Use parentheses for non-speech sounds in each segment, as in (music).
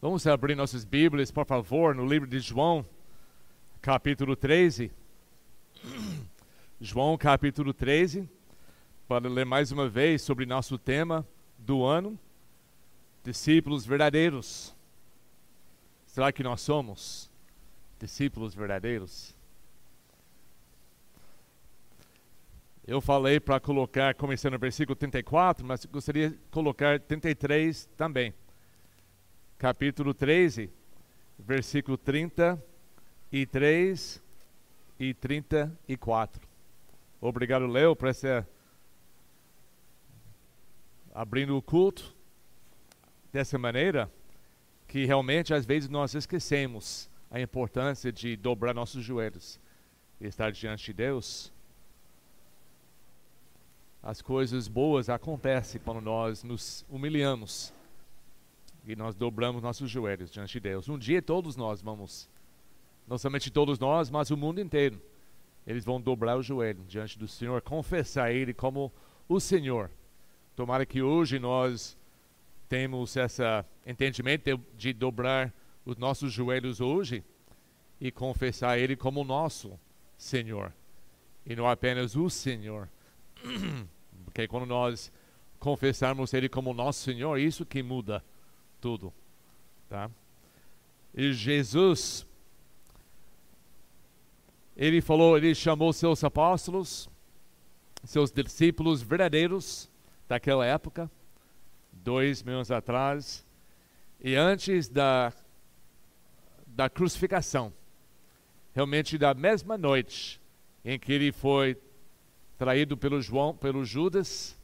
Vamos abrir nossas Bíblias, por favor, no livro de João, capítulo 13. (clears throat) João, capítulo 13, para ler mais uma vez sobre nosso tema do ano: discípulos verdadeiros. Será que nós somos discípulos verdadeiros? Eu falei para colocar, começando no versículo 34, mas gostaria de colocar 33 também capítulo 13, versículo 33 e 34. Obrigado, Leo, por essa abrindo o culto dessa maneira que realmente às vezes nós esquecemos a importância de dobrar nossos joelhos e estar diante de Deus. As coisas boas acontecem quando nós nos humilhamos e nós dobramos nossos joelhos diante de Deus. Um dia todos nós vamos, não somente todos nós, mas o mundo inteiro, eles vão dobrar o joelho diante do Senhor, confessar Ele como o Senhor. Tomara que hoje nós temos esse entendimento de, de dobrar os nossos joelhos hoje e confessar Ele como nosso Senhor e não apenas o Senhor. (clears throat) Porque quando nós confessarmos Ele como nosso Senhor, isso que muda tudo, tá? E Jesus, ele falou, ele chamou seus apóstolos, seus discípulos verdadeiros daquela época, dois mil anos atrás, e antes da, da crucificação, realmente da mesma noite em que ele foi traído pelo João, pelo Judas,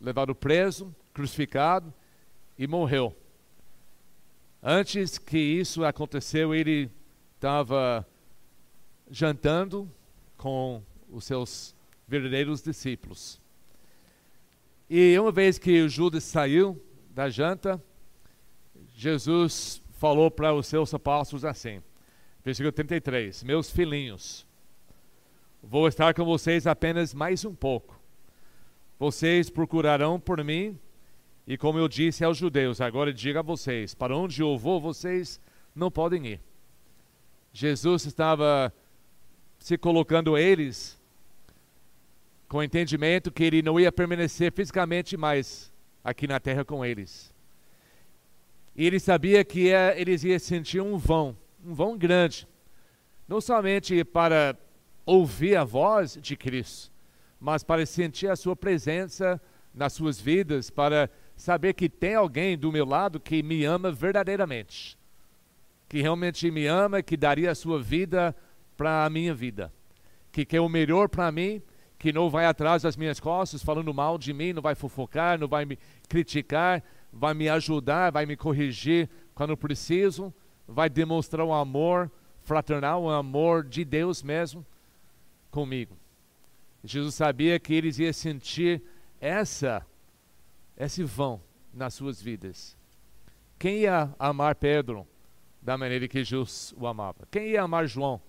levado preso, crucificado e morreu. Antes que isso aconteceu, ele estava jantando com os seus verdadeiros discípulos. E uma vez que Judas saiu da janta, Jesus falou para os seus apóstolos assim, versículo 33, meus filhinhos, vou estar com vocês apenas mais um pouco. Vocês procurarão por mim e como eu disse aos judeus, agora diga a vocês: para onde eu vou, vocês não podem ir. Jesus estava se colocando eles com o entendimento que ele não ia permanecer fisicamente mais aqui na terra com eles. E ele sabia que eles iam sentir um vão, um vão grande, não somente para ouvir a voz de Cristo, mas para sentir a sua presença nas suas vidas, para saber que tem alguém do meu lado que me ama verdadeiramente, que realmente me ama, que daria a sua vida para a minha vida, que quer o melhor para mim, que não vai atrás das minhas costas falando mal de mim, não vai fofocar, não vai me criticar, vai me ajudar, vai me corrigir quando preciso, vai demonstrar um amor fraternal, um amor de Deus mesmo comigo. Jesus sabia que eles iam sentir essa esse vão nas suas vidas. Quem ia amar Pedro da maneira que Jesus o amava? Quem ia amar João?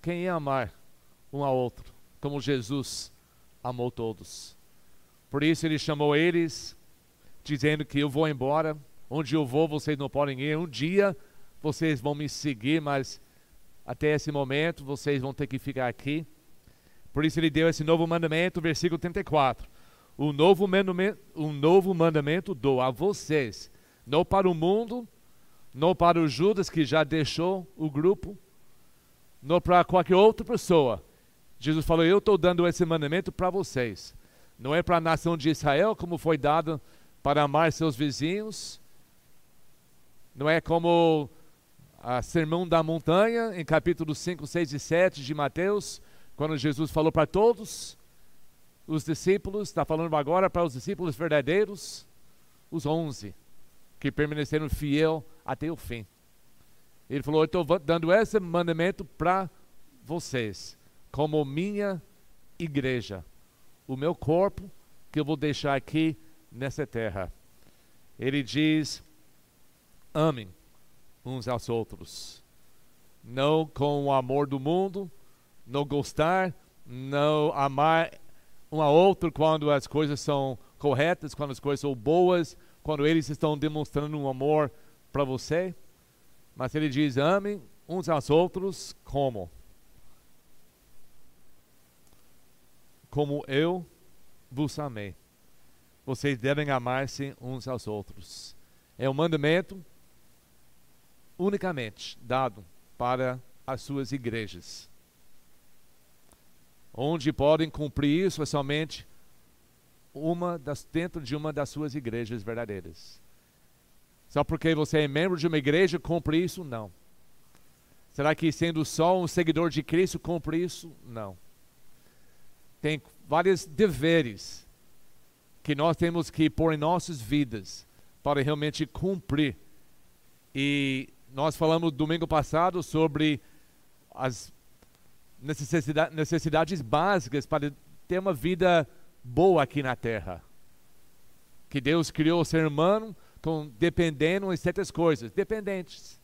Quem ia amar um ao outro, como Jesus amou todos? Por isso ele chamou eles, dizendo que eu vou embora, onde eu vou vocês não podem ir. Um dia vocês vão me seguir, mas até esse momento vocês vão ter que ficar aqui. Por isso ele deu esse novo mandamento, versículo 34 um novo mandamento, um novo mandamento dou a vocês, não para o mundo, não para o Judas que já deixou o grupo, não para qualquer outra pessoa. Jesus falou: Eu estou dando esse mandamento para vocês. Não é para a nação de Israel, como foi dado para amar seus vizinhos. Não é como a Sermão da Montanha, em capítulos 5, 6 e 7 de Mateus, quando Jesus falou para todos os discípulos, está falando agora para os discípulos verdadeiros, os onze, que permaneceram fiel até o fim. Ele falou: Eu estou dando esse mandamento para vocês, como minha igreja, o meu corpo que eu vou deixar aqui nessa terra. Ele diz: amem uns aos outros, não com o amor do mundo, não gostar, não amar um a outro quando as coisas são corretas, quando as coisas são boas, quando eles estão demonstrando um amor para você, mas ele diz: amem uns aos outros como? Como eu vos amei. Vocês devem amar-se uns aos outros. É um mandamento unicamente dado para as suas igrejas. Onde podem cumprir isso é uma das, dentro de uma das suas igrejas verdadeiras. Só porque você é membro de uma igreja, cumpre isso? Não. Será que sendo só um seguidor de Cristo, cumpre isso? Não. Tem vários deveres que nós temos que pôr em nossas vidas para realmente cumprir. E nós falamos domingo passado sobre as necessidade, necessidades básicas para ter uma vida boa aqui na terra. Que Deus criou o ser humano com, dependendo em certas coisas, dependentes.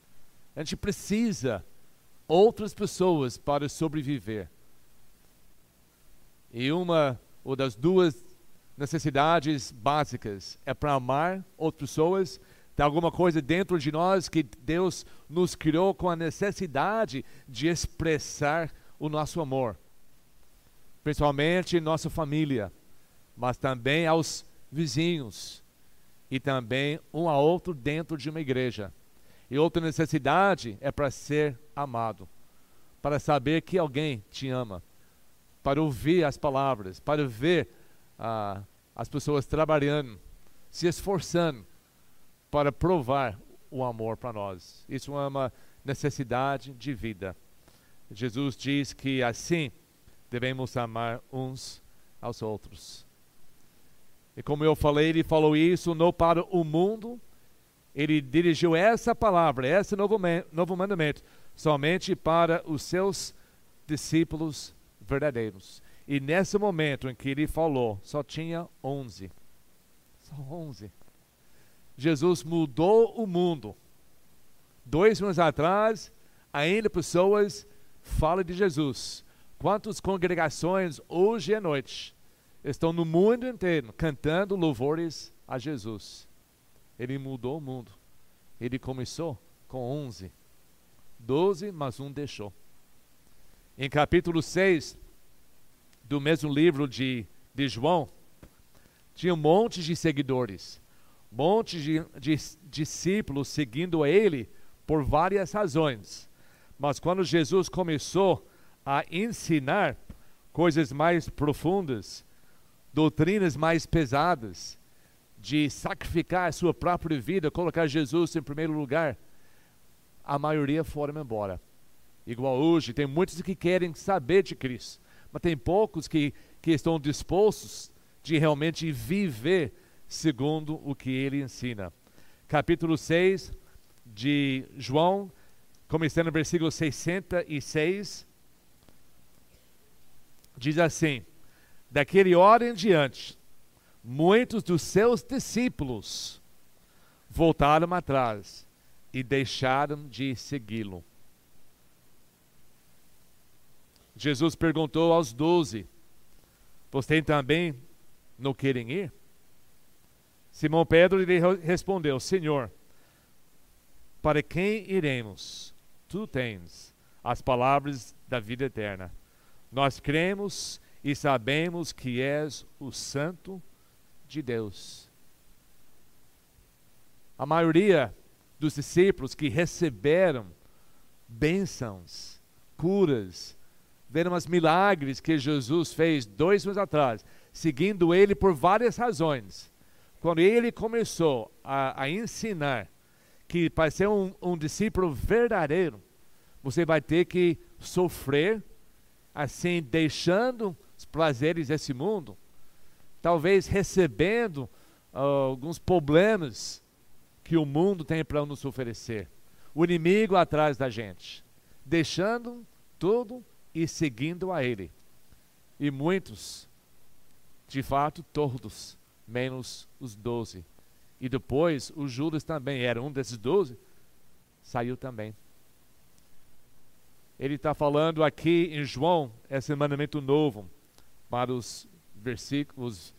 A gente precisa outras pessoas para sobreviver. E uma ou das duas necessidades básicas é para amar outras pessoas. Tem alguma coisa dentro de nós que Deus nos criou com a necessidade de expressar o nosso amor, principalmente nossa família, mas também aos vizinhos e também um a outro dentro de uma igreja. E outra necessidade é para ser amado, para saber que alguém te ama, para ouvir as palavras, para ver ah, as pessoas trabalhando, se esforçando para provar o amor para nós. Isso é uma necessidade de vida. Jesus diz que assim devemos amar uns aos outros. E como eu falei, ele falou isso não para o mundo, ele dirigiu essa palavra, esse novo, novo mandamento, somente para os seus discípulos verdadeiros. E nesse momento em que ele falou, só tinha onze. Só onze. Jesus mudou o mundo. Dois anos atrás, ainda pessoas fala de Jesus. Quantas congregações hoje à noite estão no mundo inteiro cantando louvores a Jesus? Ele mudou o mundo. Ele começou com 11. 12, mas um deixou. Em capítulo 6 do mesmo livro de, de João, tinha um monte de seguidores, um monte de, de discípulos seguindo ele por várias razões. Mas quando Jesus começou a ensinar coisas mais profundas, doutrinas mais pesadas, de sacrificar a sua própria vida, colocar Jesus em primeiro lugar, a maioria foram embora. Igual hoje, tem muitos que querem saber de Cristo, mas tem poucos que, que estão dispostos de realmente viver segundo o que ele ensina. Capítulo 6 de João começando no versículo 66, diz assim: Daquele hora em diante, muitos dos seus discípulos voltaram atrás e deixaram de segui-lo. Jesus perguntou aos doze: Vocês também não querem ir? Simão Pedro lhe respondeu: Senhor, para quem iremos? Tu tens as palavras da vida eterna. Nós cremos e sabemos que és o Santo de Deus. A maioria dos discípulos que receberam bênçãos, curas, viram os milagres que Jesus fez dois anos atrás, seguindo ele por várias razões. Quando ele começou a, a ensinar que para ser um, um discípulo verdadeiro, você vai ter que sofrer, assim, deixando os prazeres desse mundo, talvez recebendo uh, alguns problemas que o mundo tem para nos oferecer. O inimigo atrás da gente, deixando tudo e seguindo a ele. E muitos, de fato, todos, menos os doze. E depois o Judas também era um desses doze, saiu também. Ele está falando aqui em João, esse mandamento novo, para os versículos,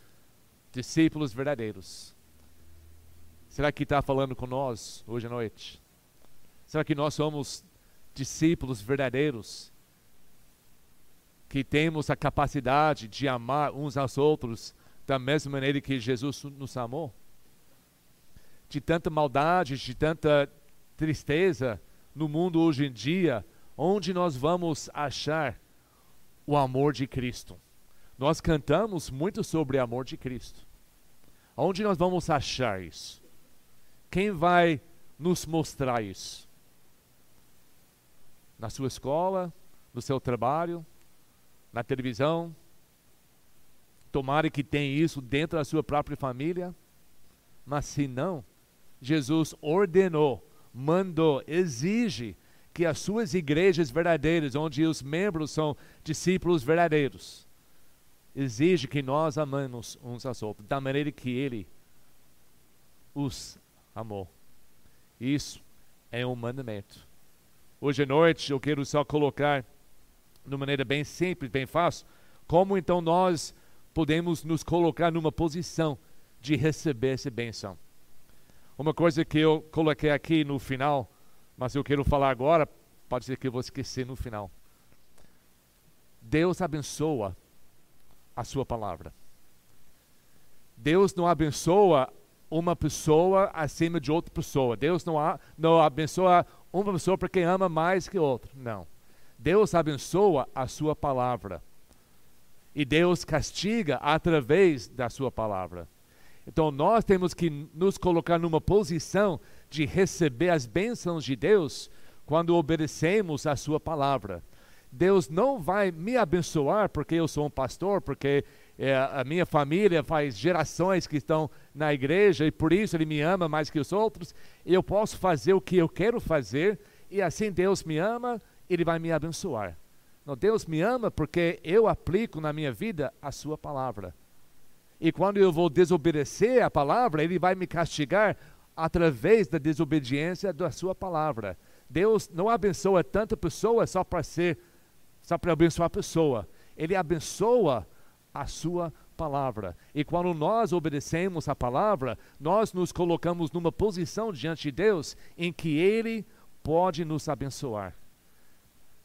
discípulos verdadeiros. Será que está falando com nós hoje à noite? Será que nós somos discípulos verdadeiros? Que temos a capacidade de amar uns aos outros da mesma maneira que Jesus nos amou? De tanta maldade, de tanta tristeza no mundo hoje em dia, onde nós vamos achar o amor de Cristo? Nós cantamos muito sobre o amor de Cristo. Onde nós vamos achar isso? Quem vai nos mostrar isso? Na sua escola, no seu trabalho, na televisão? Tomara que tenha isso dentro da sua própria família. Mas se não, Jesus ordenou, mandou, exige que as suas igrejas verdadeiras, onde os membros são discípulos verdadeiros, exige que nós amamos uns aos outros, da maneira que Ele os amor. Isso é um mandamento. Hoje à noite eu quero só colocar, de uma maneira bem simples, bem fácil, como então nós podemos nos colocar numa posição de receber essa benção. Uma coisa que eu coloquei aqui no final, mas eu quero falar agora, pode ser que eu vou esquecer no final. Deus abençoa a sua palavra. Deus não abençoa uma pessoa acima de outra pessoa. Deus não, há, não abençoa uma pessoa porque ama mais que outra. Não. Deus abençoa a sua palavra. E Deus castiga através da sua palavra. Então nós temos que nos colocar numa posição de receber as bênçãos de Deus quando obedecemos a sua palavra. Deus não vai me abençoar porque eu sou um pastor, porque é, a minha família faz gerações que estão na igreja e por isso Ele me ama mais que os outros. Eu posso fazer o que eu quero fazer e assim Deus me ama, Ele vai me abençoar. Não, Deus me ama porque eu aplico na minha vida a Sua palavra. E quando eu vou desobedecer a palavra, Ele vai me castigar através da desobediência da Sua palavra. Deus não abençoa tanta pessoa só para ser, só para abençoar a pessoa. Ele abençoa a sua palavra. E quando nós obedecemos a palavra, nós nos colocamos numa posição diante de Deus em que Ele pode nos abençoar.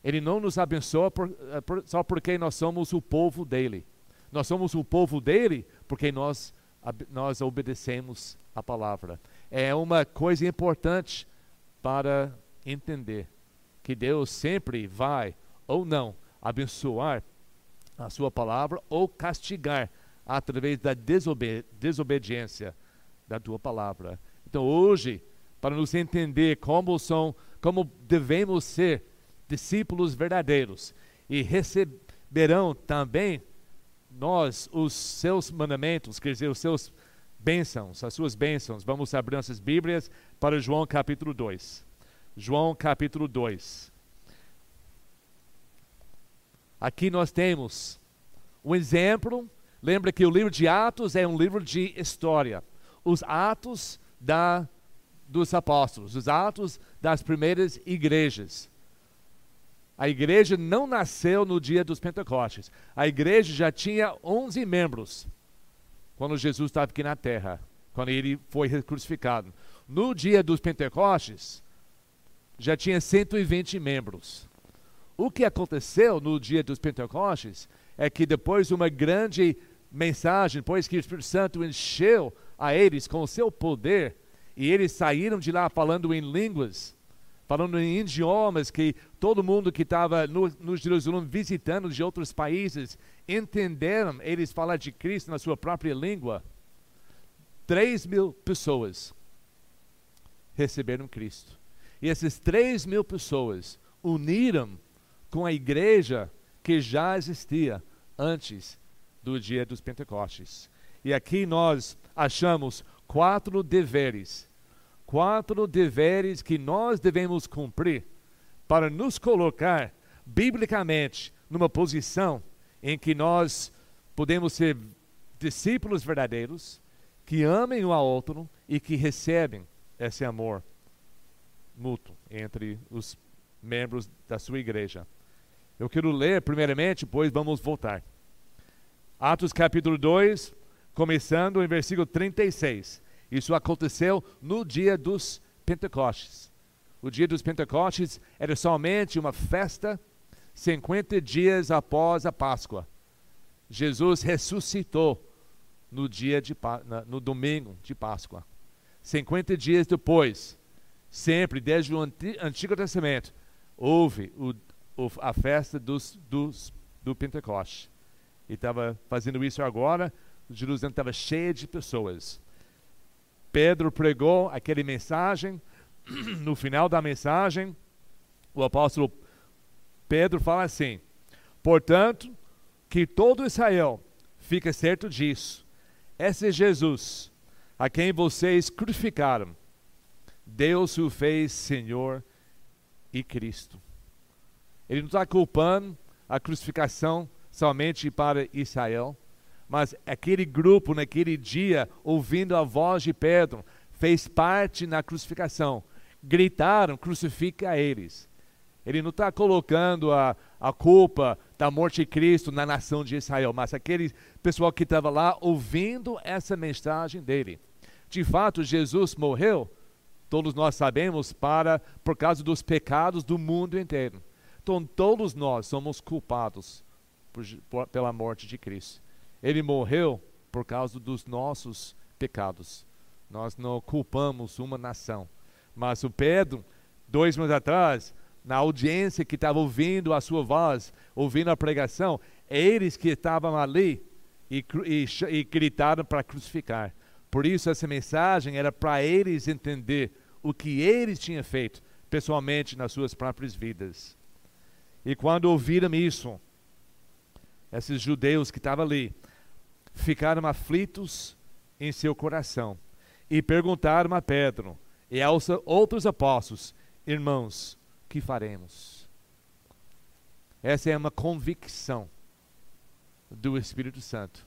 Ele não nos abençoa por, eh, por, só porque nós somos o povo dele. Nós somos o povo dele porque nós, nós obedecemos a palavra. É uma coisa importante para entender que Deus sempre vai ou não abençoar a sua palavra ou castigar através da desobedi desobediência da tua palavra. Então hoje, para nos entender como são, como devemos ser discípulos verdadeiros e receberão também nós os seus mandamentos, quer dizer, os seus bênçãos, as suas bênçãos. Vamos abrir nossas Bíblias para João capítulo 2. João capítulo 2. Aqui nós temos um exemplo. Lembra que o livro de Atos é um livro de história. Os atos da, dos apóstolos, os atos das primeiras igrejas. A igreja não nasceu no dia dos Pentecostes. A igreja já tinha 11 membros quando Jesus estava aqui na terra, quando ele foi crucificado. No dia dos Pentecostes, já tinha 120 membros. O que aconteceu no dia dos Pentecostes é que depois de uma grande mensagem, depois que o Espírito Santo encheu a eles com o seu poder, e eles saíram de lá falando em línguas, falando em idiomas que todo mundo que estava no, no Jerusalém visitando de outros países entenderam eles falar de Cristo na sua própria língua. Três mil pessoas receberam Cristo. E essas três mil pessoas uniram com a igreja que já existia antes do dia dos Pentecostes. E aqui nós achamos quatro deveres, quatro deveres que nós devemos cumprir para nos colocar biblicamente numa posição em que nós podemos ser discípulos verdadeiros, que amem um ao outro e que recebem esse amor mútuo entre os membros da sua igreja. Eu quero ler primeiramente, depois vamos voltar. Atos capítulo 2, começando em versículo 36. Isso aconteceu no dia dos Pentecostes. O dia dos Pentecostes era somente uma festa 50 dias após a Páscoa. Jesus ressuscitou no dia de no domingo de Páscoa. 50 dias depois, sempre desde o Antigo Testamento, houve o, a festa dos, dos, do Pentecoste. E estava fazendo isso agora, Jerusalém estava cheia de pessoas. Pedro pregou aquela mensagem, (clears throat) no final da mensagem, o apóstolo Pedro fala assim: Portanto, que todo Israel fique certo disso. Esse é Jesus, a quem vocês crucificaram. Deus o fez Senhor e Cristo. Ele não está culpando a crucificação somente para Israel, mas aquele grupo naquele dia, ouvindo a voz de Pedro, fez parte na crucificação. Gritaram: crucifica eles. Ele não está colocando a, a culpa da morte de Cristo na nação de Israel, mas aquele pessoal que estava lá ouvindo essa mensagem dele. De fato, Jesus morreu, todos nós sabemos, para por causa dos pecados do mundo inteiro. Então, todos nós somos culpados por, por, pela morte de Cristo. Ele morreu por causa dos nossos pecados. Nós não culpamos uma nação. Mas o Pedro, dois anos atrás, na audiência que estava ouvindo a sua voz, ouvindo a pregação, eles que estavam ali e, e, e gritaram para crucificar. Por isso, essa mensagem era para eles entender o que eles tinham feito pessoalmente nas suas próprias vidas. E quando ouviram isso, esses judeus que estavam ali ficaram aflitos em seu coração e perguntaram a Pedro e aos outros apóstolos: Irmãos, que faremos? Essa é uma convicção do Espírito Santo.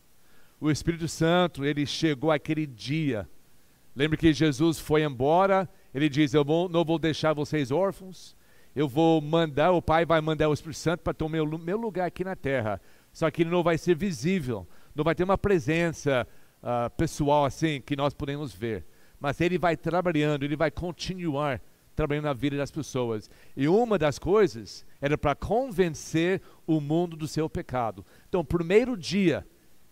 O Espírito Santo, ele chegou aquele dia. Lembra que Jesus foi embora? Ele diz: Eu vou, não vou deixar vocês órfãos. Eu vou mandar, o Pai vai mandar o Espírito Santo para tomar o meu lugar aqui na terra. Só que ele não vai ser visível, não vai ter uma presença uh, pessoal assim que nós podemos ver. Mas ele vai trabalhando, ele vai continuar trabalhando na vida das pessoas. E uma das coisas era para convencer o mundo do seu pecado. Então, primeiro dia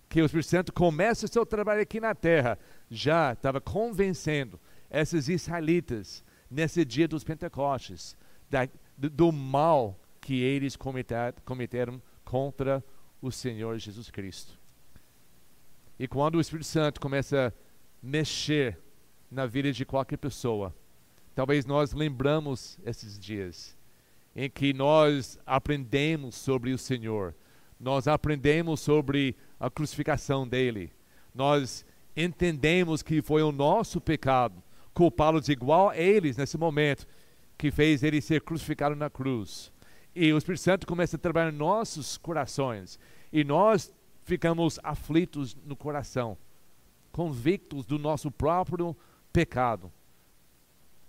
que o Espírito Santo começa o seu trabalho aqui na terra, já estava convencendo esses israelitas nesse dia dos Pentecostes da, do mal que eles cometer, cometeram contra o Senhor Jesus Cristo. E quando o Espírito Santo começa a mexer na vida de qualquer pessoa, talvez nós lembramos esses dias em que nós aprendemos sobre o Senhor, nós aprendemos sobre a crucificação dele, nós entendemos que foi o nosso pecado culpá-los igual a eles nesse momento que fez ele ser crucificado na cruz. E o Espírito Santo começa a trabalhar nossos corações. E nós ficamos aflitos no coração, convictos do nosso próprio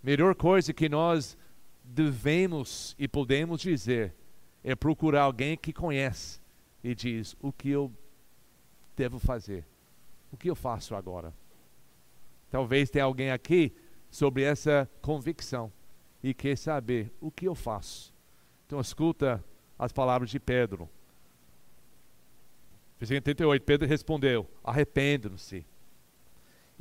melhor coisa que nós devemos e podemos dizer é procurar alguém que conhece e diz o que eu devo fazer, o que eu faço agora. Talvez tenha alguém aqui sobre essa convicção e quer saber o que eu faço. Então escuta as palavras de Pedro. Versículo 38, Pedro respondeu: Arrependam-se,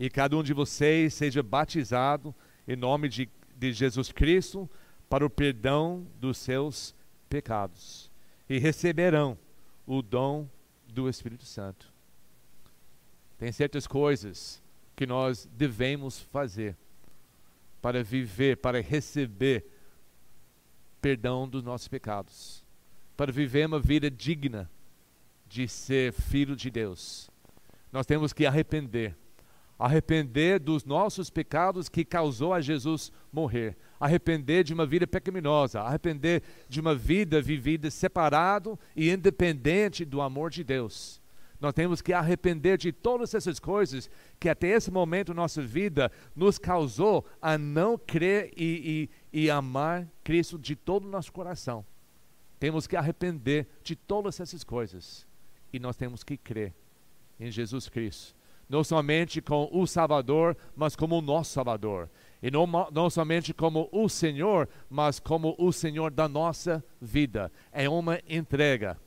e cada um de vocês seja batizado em nome de, de Jesus Cristo para o perdão dos seus pecados e receberão o dom do Espírito Santo. Tem certas coisas que nós devemos fazer para viver, para receber perdão dos nossos pecados, para viver uma vida digna de ser filho de Deus. Nós temos que arrepender arrepender dos nossos pecados que causou a Jesus morrer, arrepender de uma vida pecaminosa, arrepender de uma vida vivida separado e independente do amor de Deus. Nós temos que arrepender de todas essas coisas que até esse momento nossa vida nos causou a não crer e, e, e amar Cristo de todo o nosso coração. Temos que arrepender de todas essas coisas e nós temos que crer em Jesus Cristo não somente com o Salvador, mas como o nosso Salvador. E não, não somente como o Senhor, mas como o Senhor da nossa vida. É uma entrega.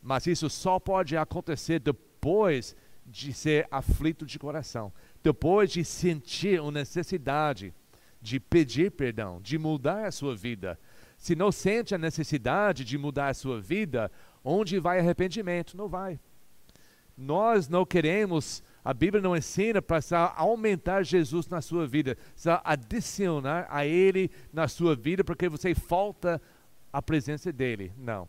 Mas isso só pode acontecer depois de ser aflito de coração, depois de sentir uma necessidade de pedir perdão, de mudar a sua vida. Se não sente a necessidade de mudar a sua vida, onde vai arrependimento? Não vai. Nós não queremos a Bíblia não ensina para aumentar Jesus na sua vida, para adicionar a Ele na sua vida, porque você falta a presença dEle. Não.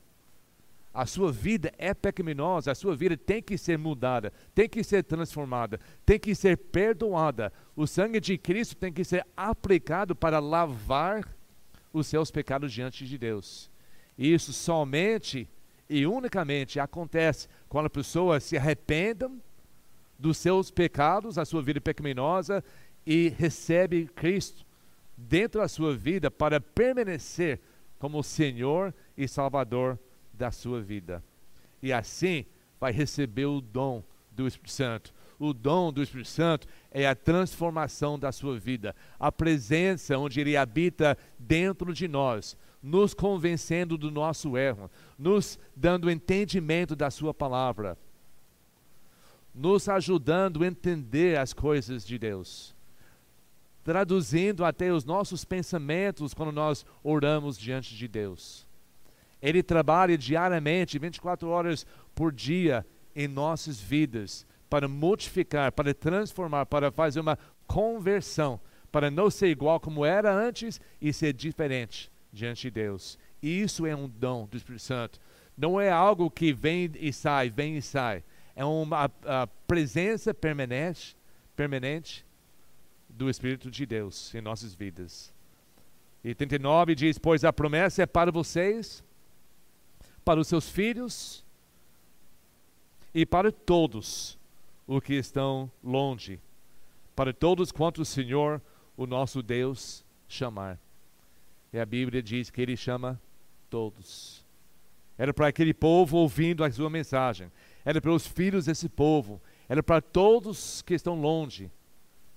A sua vida é pecaminosa, a sua vida tem que ser mudada, tem que ser transformada, tem que ser perdoada. O sangue de Cristo tem que ser aplicado para lavar os seus pecados diante de Deus. E isso somente e unicamente acontece quando a pessoa se arrependa dos seus pecados, a sua vida pecaminosa, e recebe Cristo dentro da sua vida para permanecer como Senhor e Salvador da sua vida. E assim vai receber o dom do Espírito Santo. O dom do Espírito Santo é a transformação da sua vida, a presença onde ele habita dentro de nós, nos convencendo do nosso erro, nos dando entendimento da sua palavra nos ajudando a entender as coisas de Deus, traduzindo até os nossos pensamentos quando nós oramos diante de Deus. Ele trabalha diariamente, 24 horas por dia, em nossas vidas, para modificar, para transformar, para fazer uma conversão, para não ser igual como era antes e ser diferente diante de Deus. Isso é um dom do Espírito Santo. Não é algo que vem e sai, vem e sai é uma a, a presença permanente, permanente do Espírito de Deus em nossas vidas. E 39 diz: Pois a promessa é para vocês, para os seus filhos e para todos os que estão longe, para todos quanto o Senhor, o nosso Deus, chamar. E a Bíblia diz que Ele chama todos. Era para aquele povo ouvindo a sua mensagem era para os filhos desse povo, era para todos que estão longe.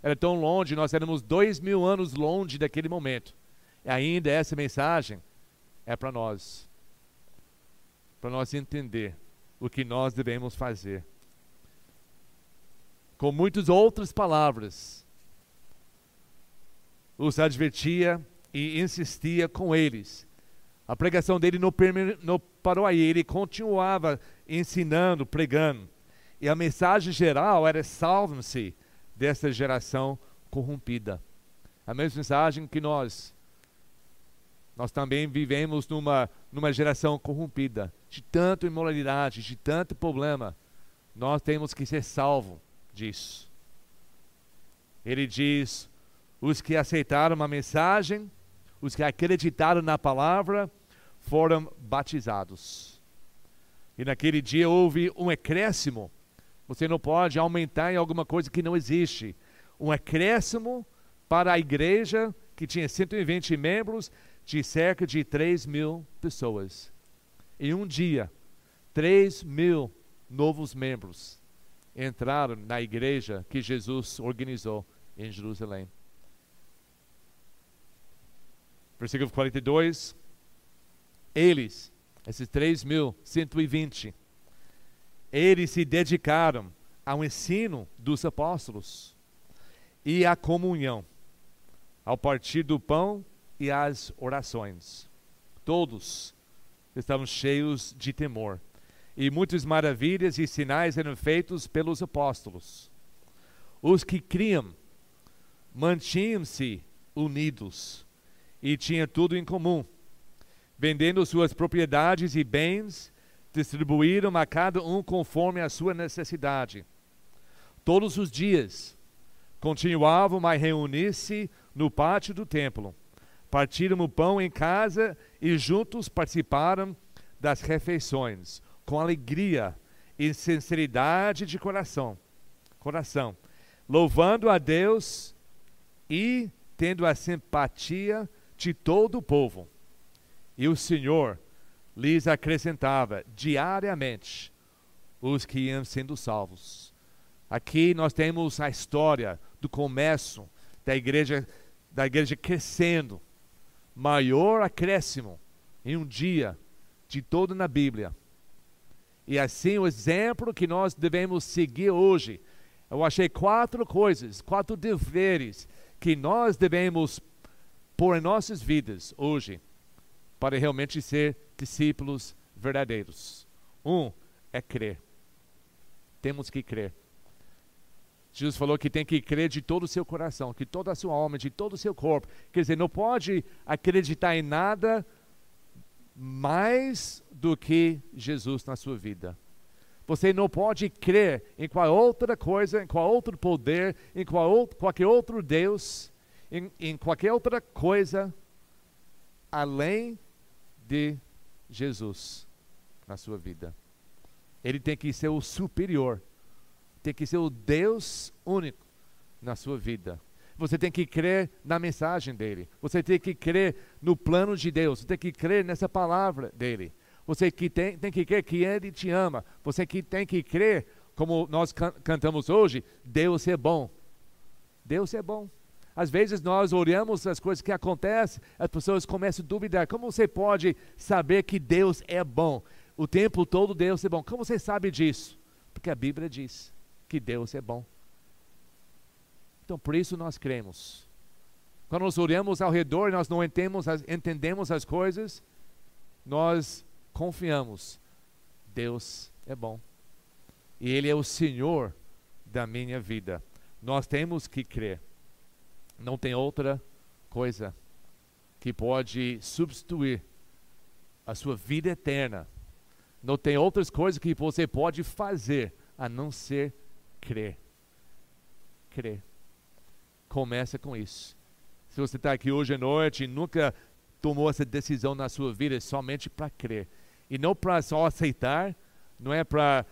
Era tão longe, nós éramos dois mil anos longe daquele momento. E ainda essa mensagem é para nós, para nós entender o que nós devemos fazer. Com muitas outras palavras, os advertia e insistia com eles. A pregação dele não, não parou aí, ele continuava ensinando, pregando. E a mensagem geral era: salvam-se dessa geração corrompida. A mesma mensagem que nós. Nós também vivemos numa, numa geração corrompida, de tanta imoralidade, de tanto problema. Nós temos que ser salvos disso. Ele diz: os que aceitaram a mensagem, os que acreditaram na palavra, foram batizados. E naquele dia houve um acréscimo. Você não pode aumentar em alguma coisa que não existe. Um acréscimo para a igreja, que tinha 120 membros, de cerca de 3 mil pessoas. Em um dia, 3 mil novos membros entraram na igreja que Jesus organizou em Jerusalém. Versículo 42. Eles esses 3.120, eles se dedicaram ao ensino dos apóstolos e à comunhão, ao partir do pão e às orações. Todos estavam cheios de temor, e muitas maravilhas e sinais eram feitos pelos apóstolos. Os que criam mantinham-se unidos e tinham tudo em comum vendendo suas propriedades e bens, distribuíram a cada um conforme a sua necessidade. Todos os dias continuavam a reunir-se no pátio do templo, partiram o pão em casa e juntos participaram das refeições, com alegria e sinceridade de coração, coração, louvando a Deus e tendo a simpatia de todo o povo. E o Senhor lhes acrescentava diariamente os que iam sendo salvos. Aqui nós temos a história do começo da igreja, da igreja crescendo, maior acréscimo em um dia de todo na Bíblia. E assim o exemplo que nós devemos seguir hoje. Eu achei quatro coisas, quatro deveres que nós devemos pôr em nossas vidas hoje para realmente ser discípulos verdadeiros. Um é crer. Temos que crer. Jesus falou que tem que crer de todo o seu coração, que toda a sua alma, de todo o seu corpo. Quer dizer, não pode acreditar em nada mais do que Jesus na sua vida. Você não pode crer em qual outra coisa, em qual outro poder, em qual outro, qualquer outro Deus, em, em qualquer outra coisa além de Jesus na sua vida. Ele tem que ser o superior, tem que ser o Deus único na sua vida. Você tem que crer na mensagem dele. Você tem que crer no plano de Deus. Você tem que crer nessa palavra dele. Você que tem, tem que crer que ele te ama. Você que tem que crer, como nós can cantamos hoje, Deus é bom. Deus é bom. Às vezes nós olhamos as coisas que acontecem, as pessoas começam a duvidar. Como você pode saber que Deus é bom? O tempo todo Deus é bom. Como você sabe disso? Porque a Bíblia diz que Deus é bom. Então, por isso nós cremos. Quando nós olhamos ao redor e nós não entendemos as, entendemos as coisas, nós confiamos. Deus é bom. E Ele é o Senhor da minha vida. Nós temos que crer. Não tem outra coisa que pode substituir a sua vida eterna. Não tem outras coisas que você pode fazer a não ser crer. Crer. Começa com isso. Se você está aqui hoje à noite e nunca tomou essa decisão na sua vida, é somente para crer. E não para só aceitar, não é para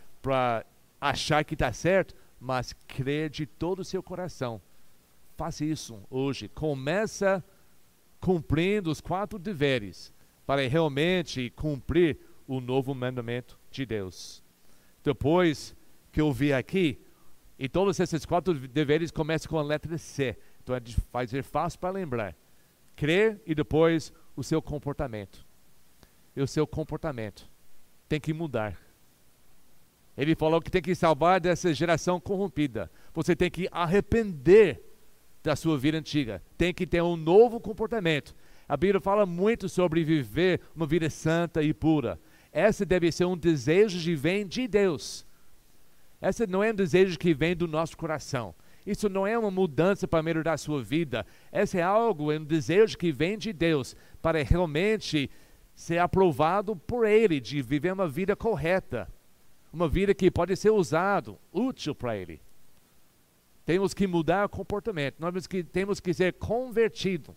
achar que está certo, mas crer de todo o seu coração. Faça isso hoje. Começa cumprindo os quatro deveres para realmente cumprir o novo mandamento de Deus. Depois que eu vi aqui, e todos esses quatro deveres começam com a letra C. Então é vai ser fácil para lembrar. Crer e depois o seu comportamento. E o seu comportamento tem que mudar. Ele falou que tem que salvar dessa geração corrompida. Você tem que arrepender da sua vida antiga. Tem que ter um novo comportamento. A Bíblia fala muito sobre viver uma vida santa e pura. Essa deve ser um desejo que vem de Deus. Esse não é um desejo que vem do nosso coração. Isso não é uma mudança para melhorar a sua vida. Esse é algo, é um desejo que vem de Deus para realmente ser aprovado por Ele, de viver uma vida correta. Uma vida que pode ser usado, útil para Ele. Temos que mudar o comportamento. Nós temos que, temos que ser convertido.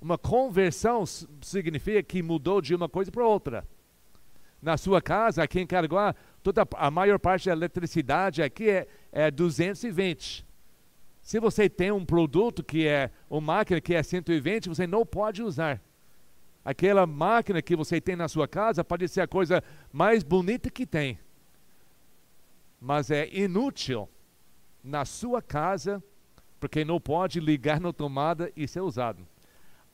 Uma conversão significa que mudou de uma coisa para outra. Na sua casa, aqui em Caraguá, toda a maior parte da eletricidade aqui é, é 220. Se você tem um produto que é uma máquina que é 120, você não pode usar. Aquela máquina que você tem na sua casa pode ser a coisa mais bonita que tem, mas é inútil na sua casa porque não pode ligar na tomada e ser usado.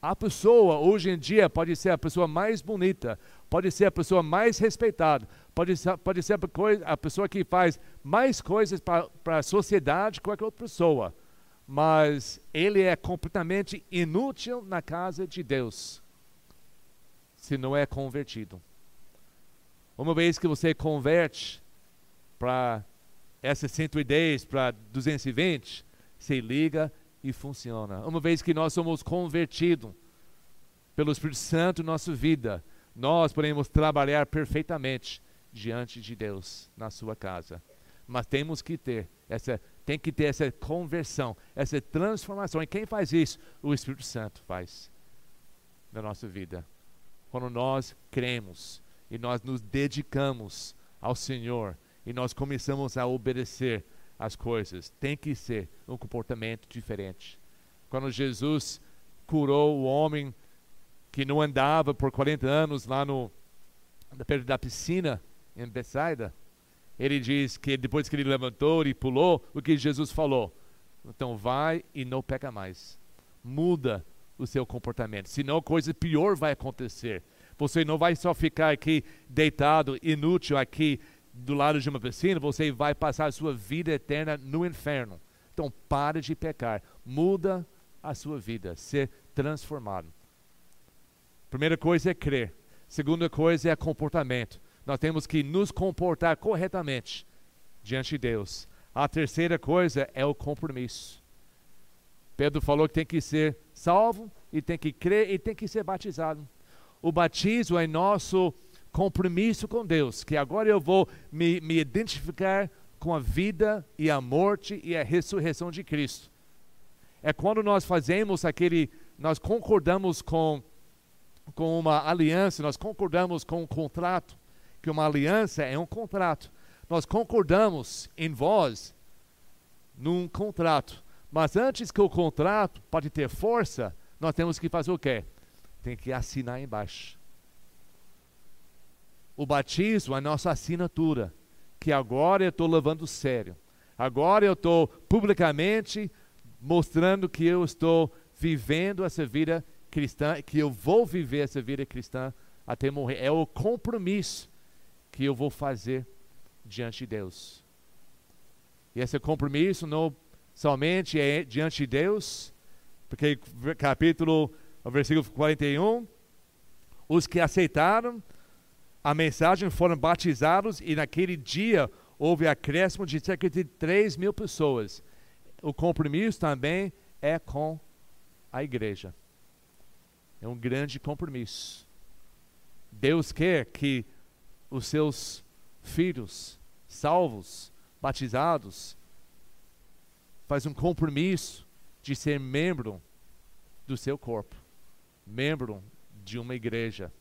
A pessoa hoje em dia pode ser a pessoa mais bonita, pode ser a pessoa mais respeitada, pode ser, pode ser a, pessoa que faz mais coisas para a sociedade que qualquer outra pessoa, mas ele é completamente inútil na casa de Deus, se não é convertido. Uma vez que você converte para essa 110 para 220, você liga e funciona. Uma vez que nós somos convertidos pelo Espírito Santo em nossa vida, nós podemos trabalhar perfeitamente diante de Deus na sua casa. Mas temos que ter essa, tem que ter essa conversão, essa transformação. E quem faz isso? O Espírito Santo faz na nossa vida. Quando nós cremos e nós nos dedicamos ao Senhor e nós começamos a obedecer as coisas, tem que ser um comportamento diferente. Quando Jesus curou o homem que não andava por 40 anos lá no perto da piscina em Bethsaida, ele diz que depois que ele levantou e pulou, o que Jesus falou? Então vai e não peca mais. Muda o seu comportamento, senão coisa pior vai acontecer. Você não vai só ficar aqui deitado, inútil aqui do lado de uma piscina, você vai passar a sua vida eterna no inferno. Então pare de pecar, muda a sua vida, ser transformado. Primeira coisa é crer. Segunda coisa é comportamento. Nós temos que nos comportar corretamente diante de Deus. A terceira coisa é o compromisso. Pedro falou que tem que ser salvo e tem que crer e tem que ser batizado. O batismo é nosso compromisso com Deus, que agora eu vou me, me identificar com a vida e a morte e a ressurreição de Cristo. É quando nós fazemos aquele, nós concordamos com, com uma aliança, nós concordamos com um contrato, que uma aliança é um contrato. Nós concordamos em voz num contrato. Mas antes que o contrato pode ter força, nós temos que fazer o quê? tem que assinar embaixo. O batismo é a nossa assinatura, que agora eu estou levando sério. Agora eu estou publicamente mostrando que eu estou vivendo essa vida cristã, que eu vou viver essa vida cristã até morrer. É o compromisso que eu vou fazer diante de Deus. E esse compromisso não somente é diante de Deus, porque capítulo versículo 41, os que aceitaram a mensagem foram batizados e naquele dia houve acréscimo de cerca de 3 mil pessoas. O compromisso também é com a igreja. É um grande compromisso. Deus quer que os seus filhos salvos, batizados, faz um compromisso de ser membro do seu corpo membro de uma igreja,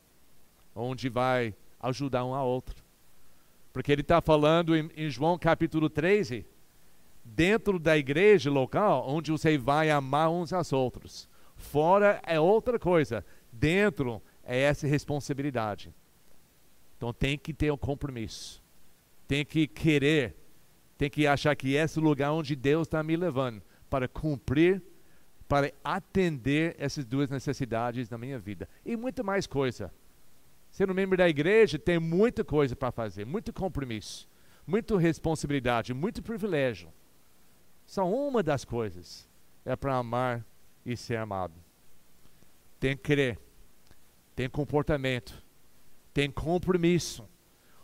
onde vai ajudar um ao outro. Porque ele está falando em, em, João capítulo 13, dentro da igreja local, onde você vai amar uns aos outros. Fora é outra coisa, dentro é essa responsabilidade. Então tem que ter um compromisso, tem que querer, tem que achar que esse lugar onde Deus está me levando para cumprir para atender essas duas necessidades na minha vida. E muito mais coisa. Sendo membro da igreja, tem muita coisa para fazer, muito compromisso, muita responsabilidade, muito privilégio. Só uma das coisas é para amar e ser amado. Tem que crer, tem comportamento, tem compromisso.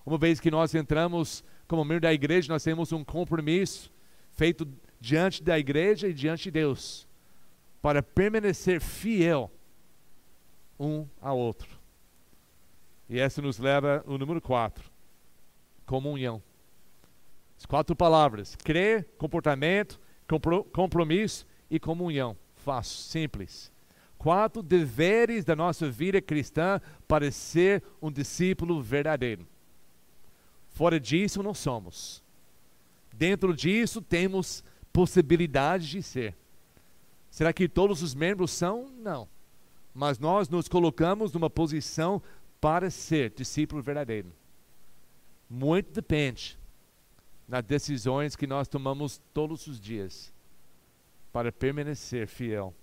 Uma vez que nós entramos como membro da igreja, nós temos um compromisso feito diante da igreja e diante de Deus para permanecer fiel um ao outro. E essa nos leva ao número 4, comunhão. As quatro palavras: crer, comportamento, compromisso e comunhão. Fácil, simples. Quatro deveres da nossa vida cristã para ser um discípulo verdadeiro. Fora disso, não somos. Dentro disso, temos possibilidade de ser. Será que todos os membros são? Não. Mas nós nos colocamos numa posição para ser discípulo verdadeiro. Muito depende nas decisões que nós tomamos todos os dias para permanecer fiel.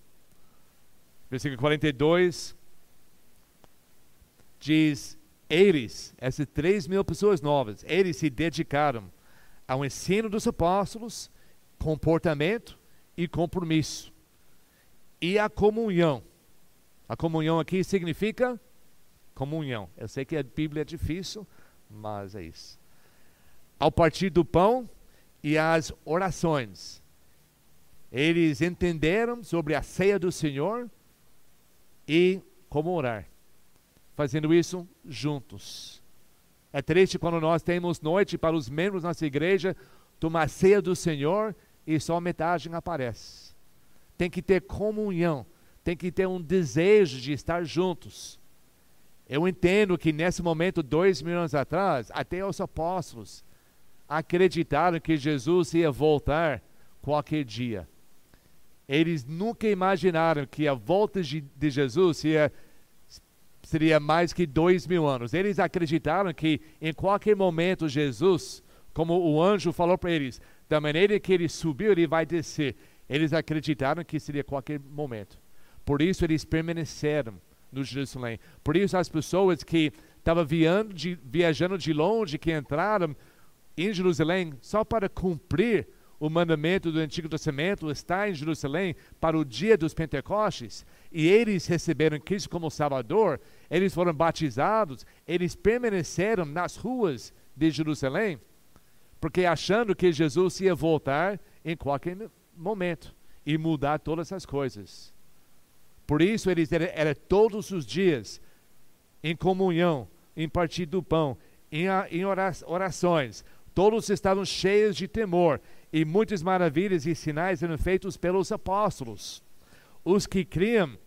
Versículo 42 diz: Eles, essas três mil pessoas novas, eles se dedicaram ao ensino dos apóstolos, comportamento e compromisso e a comunhão. A comunhão aqui significa comunhão. Eu sei que a Bíblia é difícil, mas é isso. Ao partir do pão e as orações. Eles entenderam sobre a ceia do Senhor e como orar. Fazendo isso juntos. É triste quando nós temos noite para os membros da nossa igreja tomar ceia do Senhor e só metade aparece tem que ter comunhão, tem que ter um desejo de estar juntos. Eu entendo que nesse momento, dois mil anos atrás, até os apóstolos acreditaram que Jesus ia voltar qualquer dia. Eles nunca imaginaram que a volta de, Jesus ia, seria mais que dois mil anos. Eles acreditaram que em qualquer momento Jesus Como o anjo falou para eles, da maneira que ele subiu, ele vai descer. Eles acreditaram que seria qualquer momento. Por isso eles permaneceram no Jerusalém. Por isso as pessoas que estavam viajando de longe, que entraram em Jerusalém só para cumprir o mandamento do Antigo Testamento, estar em Jerusalém para o dia dos Pentecostes, e eles receberam Cristo como Salvador, eles foram batizados, eles permaneceram nas ruas de Jerusalém, porque achando que Jesus ia voltar em qualquer momento e mudar todas as coisas. Por isso eles eram era todos os dias em comunhão, em partir do pão, em, em orações. Todos estavam cheios de temor e muitas maravilhas e sinais eram feitos pelos apóstolos. Os que criam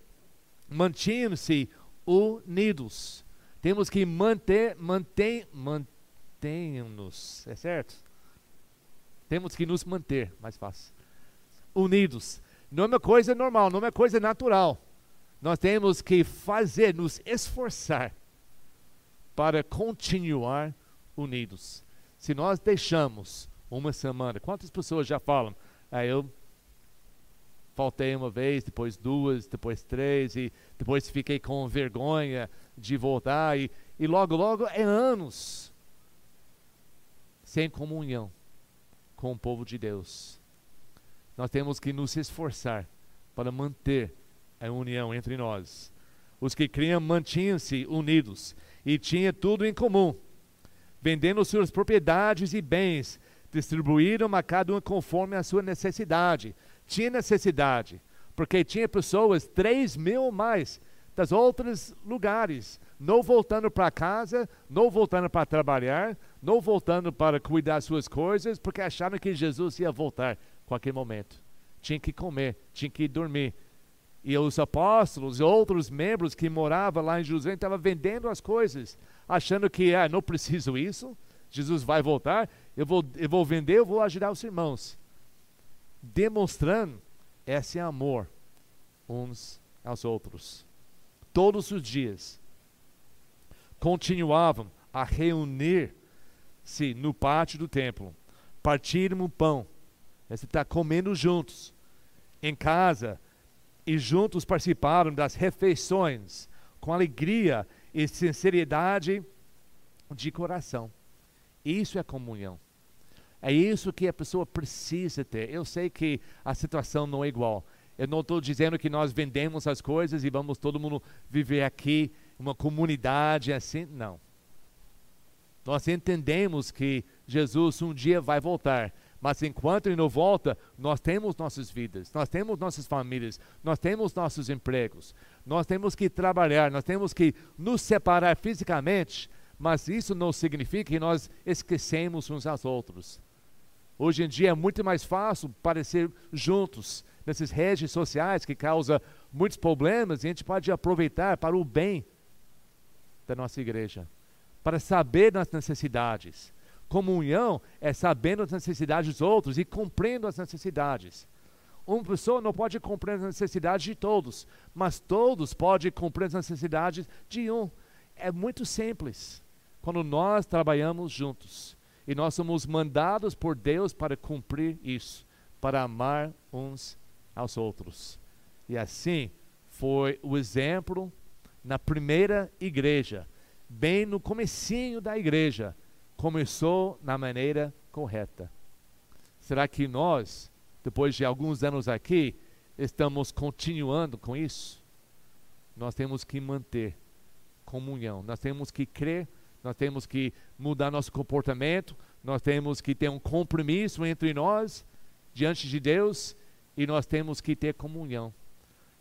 mantinham-se unidos. Temos que manter, manter, mantenham-nos, é certo? Temos que nos manter, mais fácil. Unidos. Não é uma coisa normal, não é uma coisa natural. Nós temos que fazer, nos esforçar para continuar unidos. Se nós deixamos uma semana, quantas pessoas já falam? Ah, eu faltei uma vez, depois duas, depois três, e depois fiquei com vergonha de voltar, e, e logo, logo é anos sem comunhão com o povo de Deus. Nós temos que nos esforçar para manter a união entre nós. Os que criam mantinham-se unidos e tinham tudo em comum. Vendendo suas propriedades e bens, distribuíram a cada um conforme a sua necessidade. Tinha necessidade, porque tinha pessoas, três mil mais, das outros lugares, não voltando para casa, não voltando para trabalhar, não voltando para cuidar suas coisas, porque acharam que Jesus ia voltar a qualquer momento. Tinha que comer, tinha que dormir. E os apóstolos e outros membros que moravam lá em Jerusalém estavam vendendo as coisas, achando que ah, não preciso isso, Jesus vai voltar, eu vou, eu vou vender, eu vou ajudar os irmãos. Demonstrando esse amor uns aos outros. Todos os dias continuavam a reunir-se no pátio do templo, partiram o pão, está comendo juntos, em casa, e juntos participaram das refeições, com alegria e sinceridade de coração. Isso é comunhão. É isso que a pessoa precisa ter. Eu sei que a situação não é igual. Eu não estou dizendo que nós vendemos as coisas e vamos todo mundo viver aqui uma comunidade assim. Não. Nós entendemos que Jesus um dia vai voltar. Mas enquanto ele não volta, nós temos nossas vidas, nós temos nossas famílias, nós temos nossos empregos, nós temos que trabalhar, nós temos que nos separar fisicamente, mas isso não significa que nós esquecemos uns aos outros. Hoje em dia é muito mais fácil parecer juntos nessas redes sociais que causa muitos problemas e a gente pode aproveitar para o bem da nossa igreja, para saber das necessidades. Comunhão é sabendo as necessidades dos outros e cumprindo as necessidades. Uma pessoa não pode compreender as necessidades de todos, mas todos podem compreender as necessidades de um. É muito simples. Quando nós trabalhamos juntos e nós somos mandados por Deus para cumprir isso, para amar uns aos outros. E assim foi o exemplo na primeira igreja, bem no comecinho da igreja, começou na maneira correta. Será que nós, depois de alguns anos aqui, estamos continuando com isso? Nós temos que manter comunhão, nós temos que crer, nós temos que mudar nosso comportamento, nós temos que ter um compromisso entre nós diante de Deus e nós temos que ter comunhão.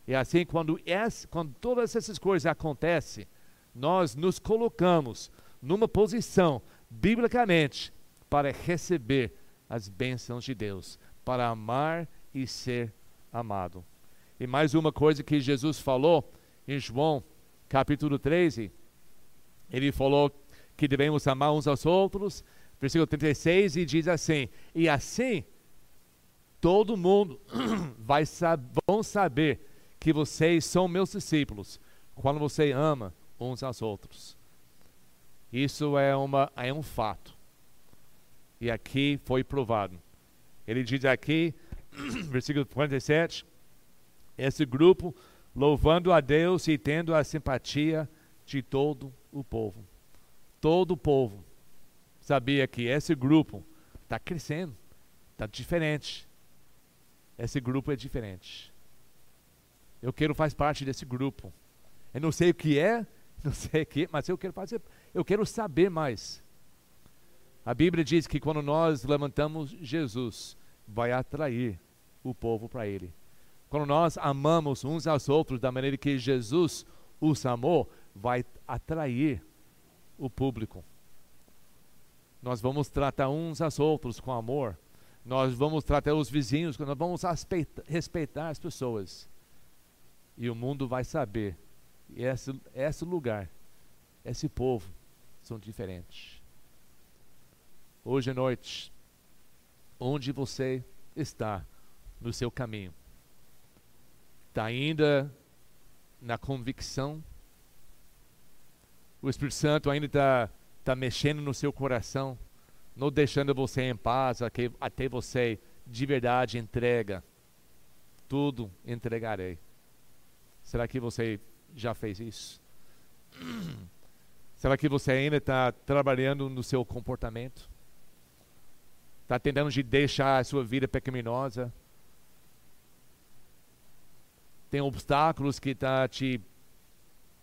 E assim, quando, essa, quando todas essas coisas acontecem, nós nos colocamos numa posição, biblicamente, para receber as bênçãos de Deus, para amar e ser amado. E mais uma coisa que Jesus falou em João, capítulo 13, ele falou que devemos amar uns aos outros, versículo 36, e diz assim: E assim todo mundo (clears throat) vai sab vão saber que vocês são meus discípulos quando você ama uns aos outros. Isso é, uma, é um fato. E aqui foi provado. Ele diz aqui, (clears throat) versículo 47, esse grupo louvando a Deus e tendo a simpatia de todo o povo. Todo o povo sabia que esse grupo está crescendo, está diferente. Esse grupo é diferente. Eu quero fazer parte desse grupo. Eu não sei o que é, (laughs) não sei o que, mas eu quero fazer, eu quero saber mais. A Bíblia diz que quando nós levantamos Jesus, vai atrair o povo para Ele. Quando nós amamos uns aos outros da maneira que Jesus os amou, vai atrair o público. Nós vamos tratar uns aos outros com amor. Nós vamos tratar os vizinhos, nós vamos respeitar as pessoas. E o mundo vai saber. E esse, esse lugar, esse povo, são diferentes. Hoje à noite, onde você está no seu caminho? Está ainda na convicção? O Espírito Santo ainda está tá mexendo no seu coração, não deixando você em paz até, até você de verdade entrega. Tudo entregarei. Será que você já fez isso? (clears throat) Será que você ainda está trabalhando no seu comportamento? Está tentando de deixar a sua vida pecaminosa. Tem obstáculos que está te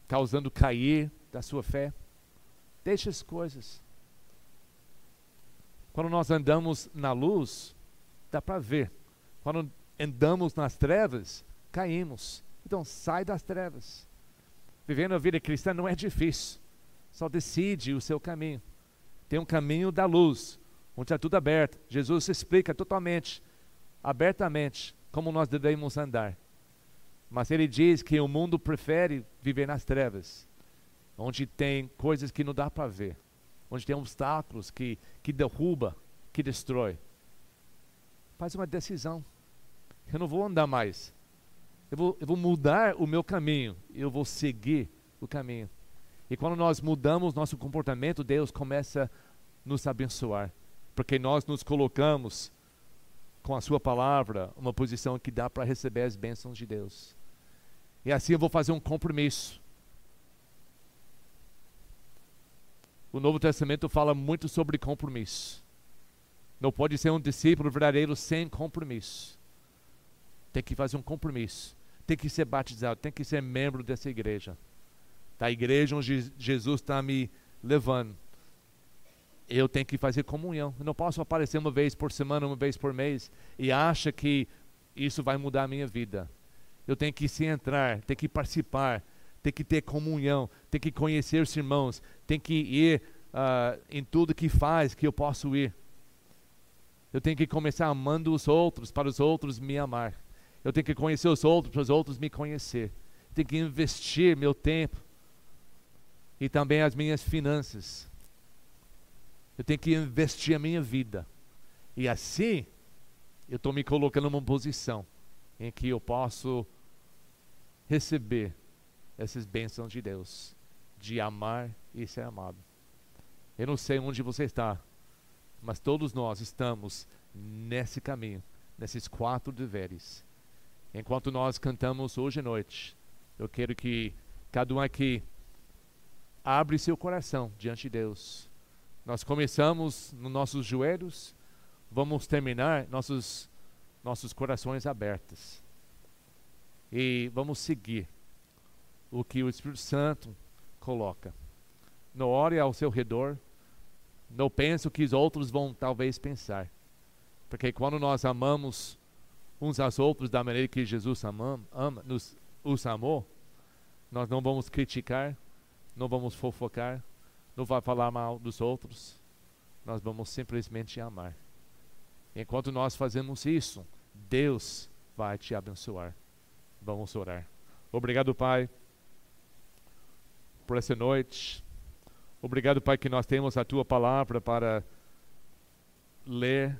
causando cair da sua fé. Deixa as coisas. Quando nós andamos na luz, dá para ver. Quando andamos nas trevas, caímos. Então sai das trevas. Vivendo a vida cristã não é difícil. Só decide o seu caminho. Tem um caminho da luz onde está tudo aberto. Jesus explica totalmente, abertamente, como nós devemos andar. Mas ele diz que o mundo prefere viver nas trevas, onde tem coisas que não dá para ver, onde tem obstáculos que, que derruba, que destrói. Faz uma decisão. Eu não vou andar mais. Eu vou, eu vou mudar o meu caminho. Eu vou seguir o caminho. E quando nós mudamos nosso comportamento, Deus começa a nos abençoar porque nós nos colocamos com a Sua palavra uma posição que dá para receber as bênçãos de Deus. E assim eu vou fazer um compromisso. O Novo Testamento fala muito sobre compromisso. Não pode ser um discípulo verdadeiro sem compromisso. Tem que fazer um compromisso. Tem que ser batizado, tem que ser membro dessa igreja. Da igreja onde Jesus está me levando eu tenho que fazer comunhão. Eu não posso aparecer uma vez por semana, uma vez por mês e acha que isso vai mudar a minha vida. Eu tenho que se entrar, tenho que participar, tenho que ter comunhão, tenho que conhecer os irmãos, tenho que ir uh, em tudo que faz que eu posso ir. Eu tenho que começar amando os outros para os outros me amar. Eu tenho que conhecer os outros para os outros me conhecer. Tenho que investir meu tempo e também as minhas finanças eu tenho que investir a minha vida. E assim, eu estou me colocando numa posição em que eu posso receber essas bênçãos de Deus, de amar e ser amado. Eu não sei onde você está, mas todos nós estamos nesse caminho, nesses quatro deveres. Enquanto nós cantamos hoje à noite, eu quero que cada um aqui abre seu coração diante de Deus nós começamos nos nossos joelhos, vamos terminar nossos nossos corações abertos. E vamos seguir o que o Espírito Santo coloca. Não ore ao seu redor, não pense o que os outros vão talvez pensar. Porque quando nós amamos uns aos outros da maneira que Jesus ama, ama, nos, os amou, nós não vamos criticar, não vamos fofocar, não vai falar mal dos outros, nós vamos simplesmente amar. Enquanto nós fazemos isso, Deus vai te abençoar. Vamos orar. Obrigado, Pai, por essa noite. Obrigado, Pai, que nós temos a tua palavra para ler,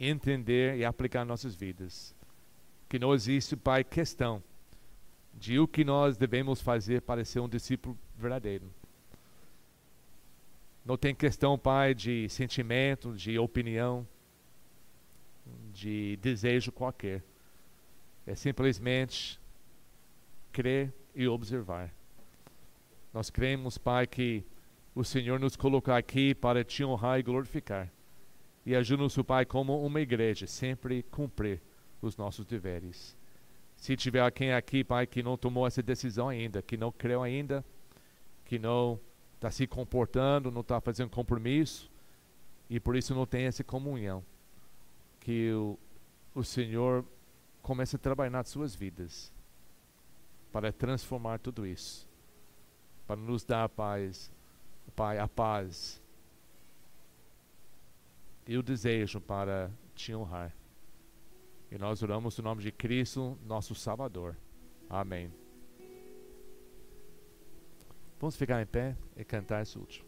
entender e aplicar nossas vidas. Que não existe, Pai, questão de o que nós devemos fazer para ser um discípulo verdadeiro Não tem questão, Pai, de sentimento, de opinião, de desejo qualquer. É simplesmente crer e observar. Nós cremos, Pai, que o Senhor nos colocou aqui para te honrar e glorificar. E ajuda-nos, Pai, como uma igreja, sempre cumprir os nossos deveres. Se tiver alguém aqui, Pai, que não tomou essa decisão ainda, que não creu ainda, que não está se comportando, não está fazendo compromisso, e por isso não tem essa comunhão, que o, o Senhor comece a trabalhar nas suas vidas, para transformar tudo isso, para nos dar paz, Pai, a paz e o desejo para te honrar. E nós oramos no nome de Cristo, nosso Salvador. Amém. Vamos ficar em pé e cantar esse último.